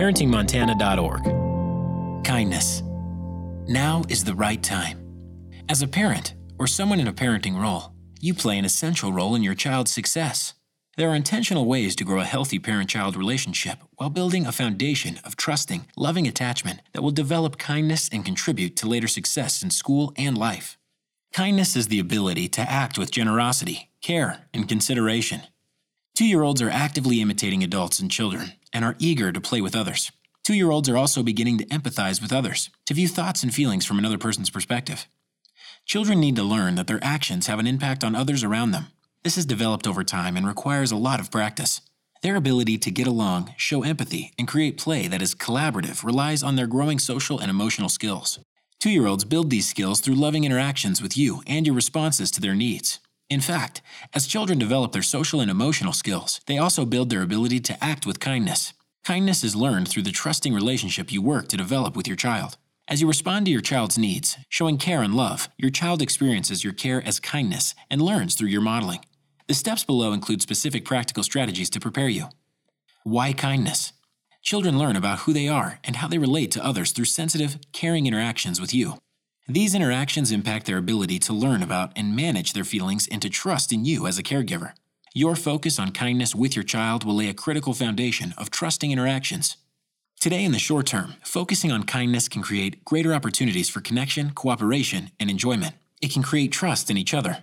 ParentingMontana.org. Kindness. Now is the right time. As a parent, or someone in a parenting role, you play an essential role in your child's success. There are intentional ways to grow a healthy parent child relationship while building a foundation of trusting, loving attachment that will develop kindness and contribute to later success in school and life. Kindness is the ability to act with generosity, care, and consideration. Two year olds are actively imitating adults and children and are eager to play with others. Two year olds are also beginning to empathize with others, to view thoughts and feelings from another person's perspective. Children need to learn that their actions have an impact on others around them. This is developed over time and requires a lot of practice. Their ability to get along, show empathy, and create play that is collaborative relies on their growing social and emotional skills. Two year olds build these skills through loving interactions with you and your responses to their needs. In fact, as children develop their social and emotional skills, they also build their ability to act with kindness. Kindness is learned through the trusting relationship you work to develop with your child. As you respond to your child's needs, showing care and love, your child experiences your care as kindness and learns through your modeling. The steps below include specific practical strategies to prepare you. Why kindness? Children learn about who they are and how they relate to others through sensitive, caring interactions with you. These interactions impact their ability to learn about and manage their feelings and to trust in you as a caregiver. Your focus on kindness with your child will lay a critical foundation of trusting interactions. Today, in the short term, focusing on kindness can create greater opportunities for connection, cooperation, and enjoyment. It can create trust in each other.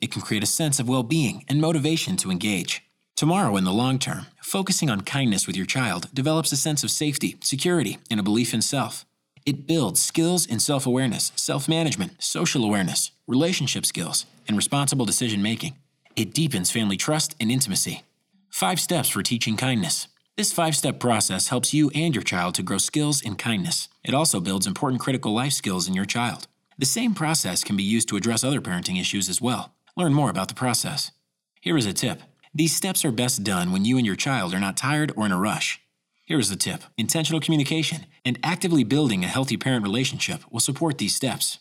It can create a sense of well being and motivation to engage. Tomorrow, in the long term, focusing on kindness with your child develops a sense of safety, security, and a belief in self. It builds skills in self awareness, self management, social awareness, relationship skills, and responsible decision making. It deepens family trust and intimacy. Five steps for teaching kindness. This five step process helps you and your child to grow skills in kindness. It also builds important critical life skills in your child. The same process can be used to address other parenting issues as well. Learn more about the process. Here is a tip these steps are best done when you and your child are not tired or in a rush. Here is the tip intentional communication and actively building a healthy parent relationship will support these steps.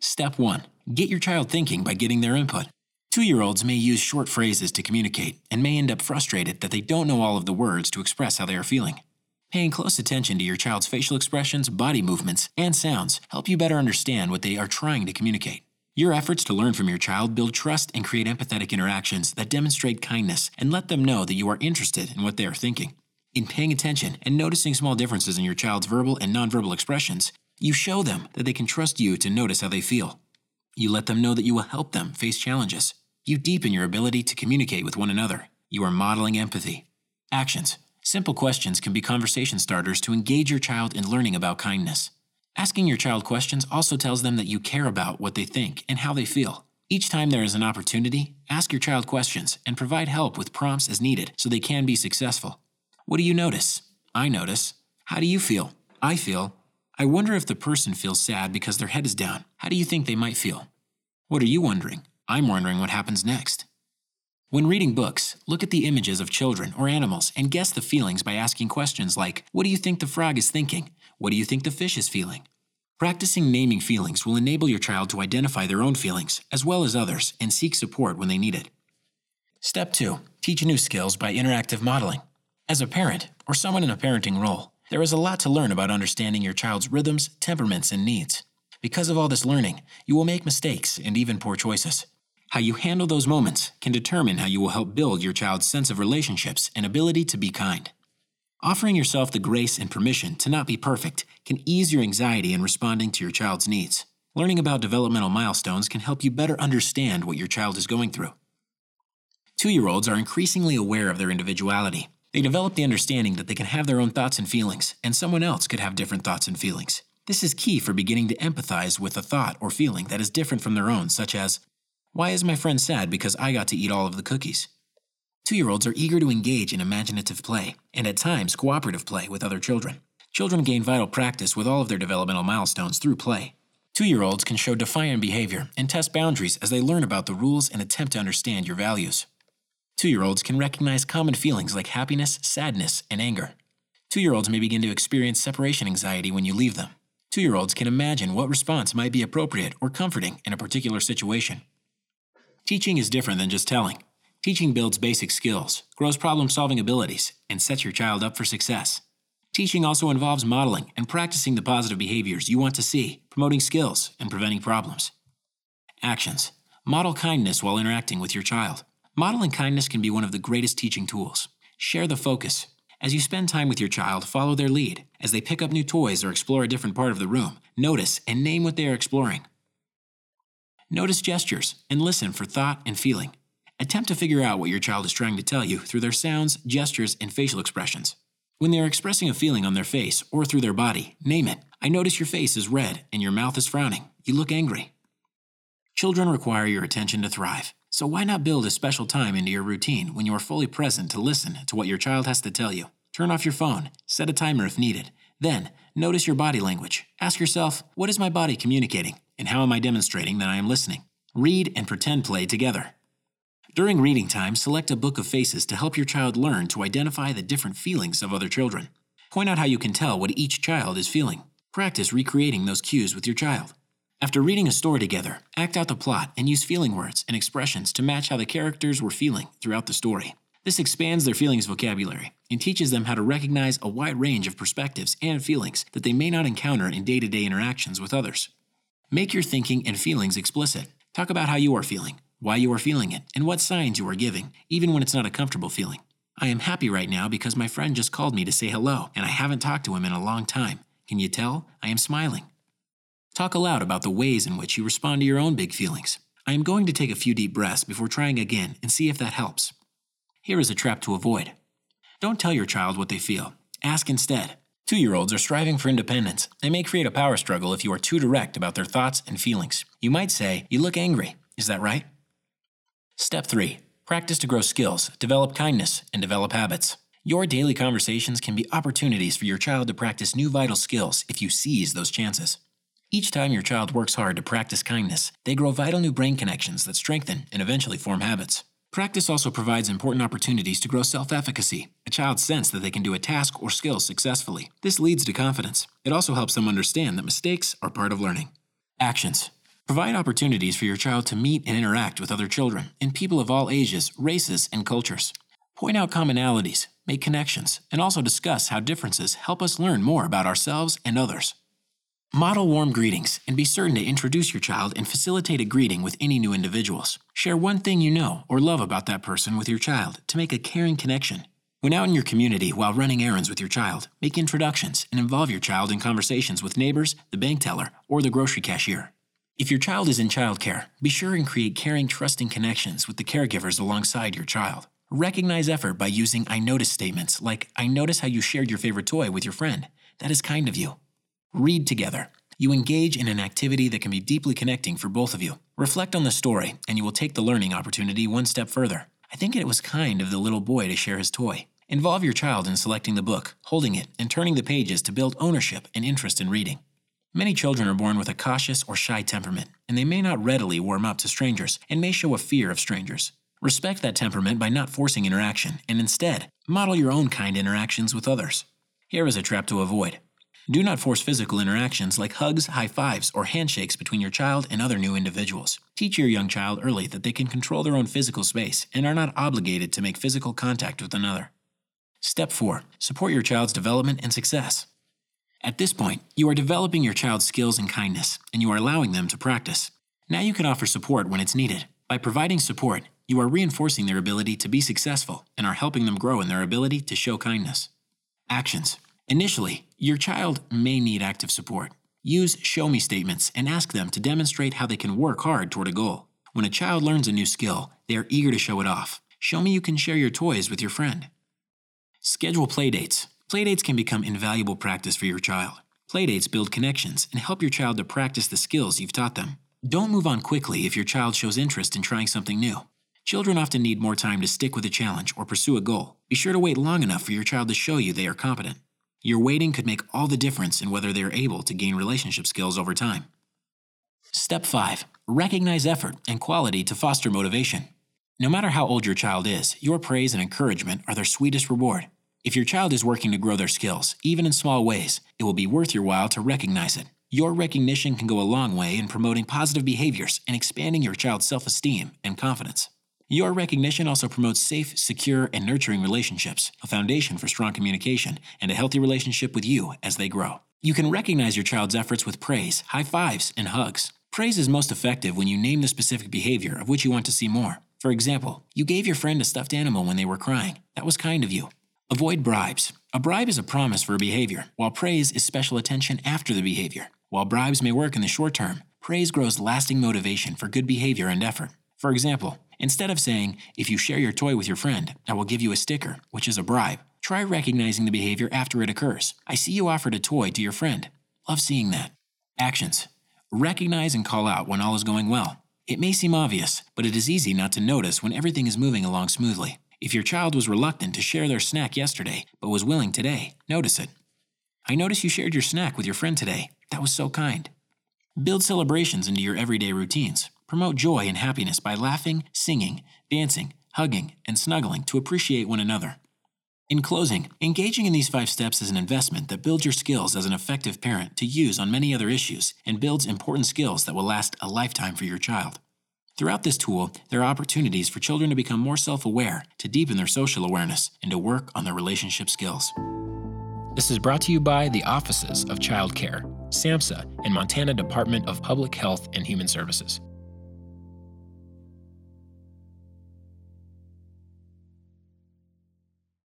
Step 1 Get your child thinking by getting their input. Two year olds may use short phrases to communicate and may end up frustrated that they don't know all of the words to express how they are feeling. Paying close attention to your child's facial expressions, body movements, and sounds help you better understand what they are trying to communicate. Your efforts to learn from your child build trust and create empathetic interactions that demonstrate kindness and let them know that you are interested in what they are thinking. In paying attention and noticing small differences in your child's verbal and nonverbal expressions, you show them that they can trust you to notice how they feel. You let them know that you will help them face challenges. You deepen your ability to communicate with one another. You are modeling empathy. Actions. Simple questions can be conversation starters to engage your child in learning about kindness. Asking your child questions also tells them that you care about what they think and how they feel. Each time there is an opportunity, ask your child questions and provide help with prompts as needed so they can be successful. What do you notice? I notice. How do you feel? I feel. I wonder if the person feels sad because their head is down. How do you think they might feel? What are you wondering? I'm wondering what happens next. When reading books, look at the images of children or animals and guess the feelings by asking questions like What do you think the frog is thinking? What do you think the fish is feeling? Practicing naming feelings will enable your child to identify their own feelings, as well as others, and seek support when they need it. Step 2 Teach new skills by interactive modeling. As a parent, or someone in a parenting role, there is a lot to learn about understanding your child's rhythms, temperaments, and needs. Because of all this learning, you will make mistakes and even poor choices. How you handle those moments can determine how you will help build your child's sense of relationships and ability to be kind. Offering yourself the grace and permission to not be perfect can ease your anxiety in responding to your child's needs. Learning about developmental milestones can help you better understand what your child is going through. Two year olds are increasingly aware of their individuality they develop the understanding that they can have their own thoughts and feelings, and someone else could have different thoughts and feelings. This is key for beginning to empathize with a thought or feeling that is different from their own, such as, Why is my friend sad because I got to eat all of the cookies? Two year olds are eager to engage in imaginative play, and at times cooperative play with other children. Children gain vital practice with all of their developmental milestones through play. Two year olds can show defiant behavior and test boundaries as they learn about the rules and attempt to understand your values. Two year olds can recognize common feelings like happiness, sadness, and anger. Two year olds may begin to experience separation anxiety when you leave them. Two year olds can imagine what response might be appropriate or comforting in a particular situation. Teaching is different than just telling. Teaching builds basic skills, grows problem solving abilities, and sets your child up for success. Teaching also involves modeling and practicing the positive behaviors you want to see, promoting skills, and preventing problems. Actions Model kindness while interacting with your child. Modeling kindness can be one of the greatest teaching tools. Share the focus. As you spend time with your child, follow their lead. As they pick up new toys or explore a different part of the room, notice and name what they are exploring. Notice gestures and listen for thought and feeling. Attempt to figure out what your child is trying to tell you through their sounds, gestures, and facial expressions. When they are expressing a feeling on their face or through their body, name it. I notice your face is red and your mouth is frowning. You look angry. Children require your attention to thrive. So why not build a special time into your routine when you are fully present to listen to what your child has to tell you? Turn off your phone, set a timer if needed. Then, notice your body language. Ask yourself, what is my body communicating? And how am I demonstrating that I am listening? Read and pretend play together. During reading time, select a book of faces to help your child learn to identify the different feelings of other children. Point out how you can tell what each child is feeling. Practice recreating those cues with your child. After reading a story together, act out the plot and use feeling words and expressions to match how the characters were feeling throughout the story. This expands their feelings vocabulary and teaches them how to recognize a wide range of perspectives and feelings that they may not encounter in day to day interactions with others. Make your thinking and feelings explicit. Talk about how you are feeling, why you are feeling it, and what signs you are giving, even when it's not a comfortable feeling. I am happy right now because my friend just called me to say hello, and I haven't talked to him in a long time. Can you tell? I am smiling. Talk aloud about the ways in which you respond to your own big feelings. I am going to take a few deep breaths before trying again and see if that helps. Here is a trap to avoid. Don't tell your child what they feel. Ask instead. Two year olds are striving for independence They may create a power struggle if you are too direct about their thoughts and feelings. You might say, You look angry. Is that right? Step 3 Practice to grow skills, develop kindness, and develop habits. Your daily conversations can be opportunities for your child to practice new vital skills if you seize those chances. Each time your child works hard to practice kindness, they grow vital new brain connections that strengthen and eventually form habits. Practice also provides important opportunities to grow self efficacy, a child's sense that they can do a task or skill successfully. This leads to confidence. It also helps them understand that mistakes are part of learning. Actions Provide opportunities for your child to meet and interact with other children and people of all ages, races, and cultures. Point out commonalities, make connections, and also discuss how differences help us learn more about ourselves and others. Model warm greetings and be certain to introduce your child and facilitate a greeting with any new individuals. Share one thing you know or love about that person with your child to make a caring connection. When out in your community while running errands with your child, make introductions and involve your child in conversations with neighbors, the bank teller, or the grocery cashier. If your child is in childcare, be sure and create caring, trusting connections with the caregivers alongside your child. Recognize effort by using I notice statements like, I notice how you shared your favorite toy with your friend. That is kind of you. Read together. You engage in an activity that can be deeply connecting for both of you. Reflect on the story, and you will take the learning opportunity one step further. I think it was kind of the little boy to share his toy. Involve your child in selecting the book, holding it, and turning the pages to build ownership and interest in reading. Many children are born with a cautious or shy temperament, and they may not readily warm up to strangers and may show a fear of strangers. Respect that temperament by not forcing interaction, and instead, model your own kind interactions with others. Here is a trap to avoid. Do not force physical interactions like hugs, high fives, or handshakes between your child and other new individuals. Teach your young child early that they can control their own physical space and are not obligated to make physical contact with another. Step 4 Support your child's development and success. At this point, you are developing your child's skills and kindness, and you are allowing them to practice. Now you can offer support when it's needed. By providing support, you are reinforcing their ability to be successful and are helping them grow in their ability to show kindness. Actions Initially, your child may need active support. Use show me statements and ask them to demonstrate how they can work hard toward a goal. When a child learns a new skill, they are eager to show it off. Show me you can share your toys with your friend. Schedule playdates. Playdates can become invaluable practice for your child. Playdates build connections and help your child to practice the skills you've taught them. Don't move on quickly if your child shows interest in trying something new. Children often need more time to stick with a challenge or pursue a goal. Be sure to wait long enough for your child to show you they are competent. Your waiting could make all the difference in whether they are able to gain relationship skills over time. Step 5 Recognize effort and quality to foster motivation. No matter how old your child is, your praise and encouragement are their sweetest reward. If your child is working to grow their skills, even in small ways, it will be worth your while to recognize it. Your recognition can go a long way in promoting positive behaviors and expanding your child's self esteem and confidence. Your recognition also promotes safe, secure, and nurturing relationships, a foundation for strong communication, and a healthy relationship with you as they grow. You can recognize your child's efforts with praise, high fives, and hugs. Praise is most effective when you name the specific behavior of which you want to see more. For example, you gave your friend a stuffed animal when they were crying. That was kind of you. Avoid bribes. A bribe is a promise for a behavior, while praise is special attention after the behavior. While bribes may work in the short term, praise grows lasting motivation for good behavior and effort. For example, instead of saying, if you share your toy with your friend, I will give you a sticker, which is a bribe, try recognizing the behavior after it occurs. I see you offered a toy to your friend. Love seeing that. Actions. Recognize and call out when all is going well. It may seem obvious, but it is easy not to notice when everything is moving along smoothly. If your child was reluctant to share their snack yesterday, but was willing today, notice it. I notice you shared your snack with your friend today. That was so kind. Build celebrations into your everyday routines. Promote joy and happiness by laughing, singing, dancing, hugging, and snuggling to appreciate one another. In closing, engaging in these five steps is an investment that builds your skills as an effective parent to use on many other issues and builds important skills that will last a lifetime for your child. Throughout this tool, there are opportunities for children to become more self aware, to deepen their social awareness, and to work on their relationship skills. This is brought to you by the Offices of Child Care, SAMHSA, and Montana Department of Public Health and Human Services.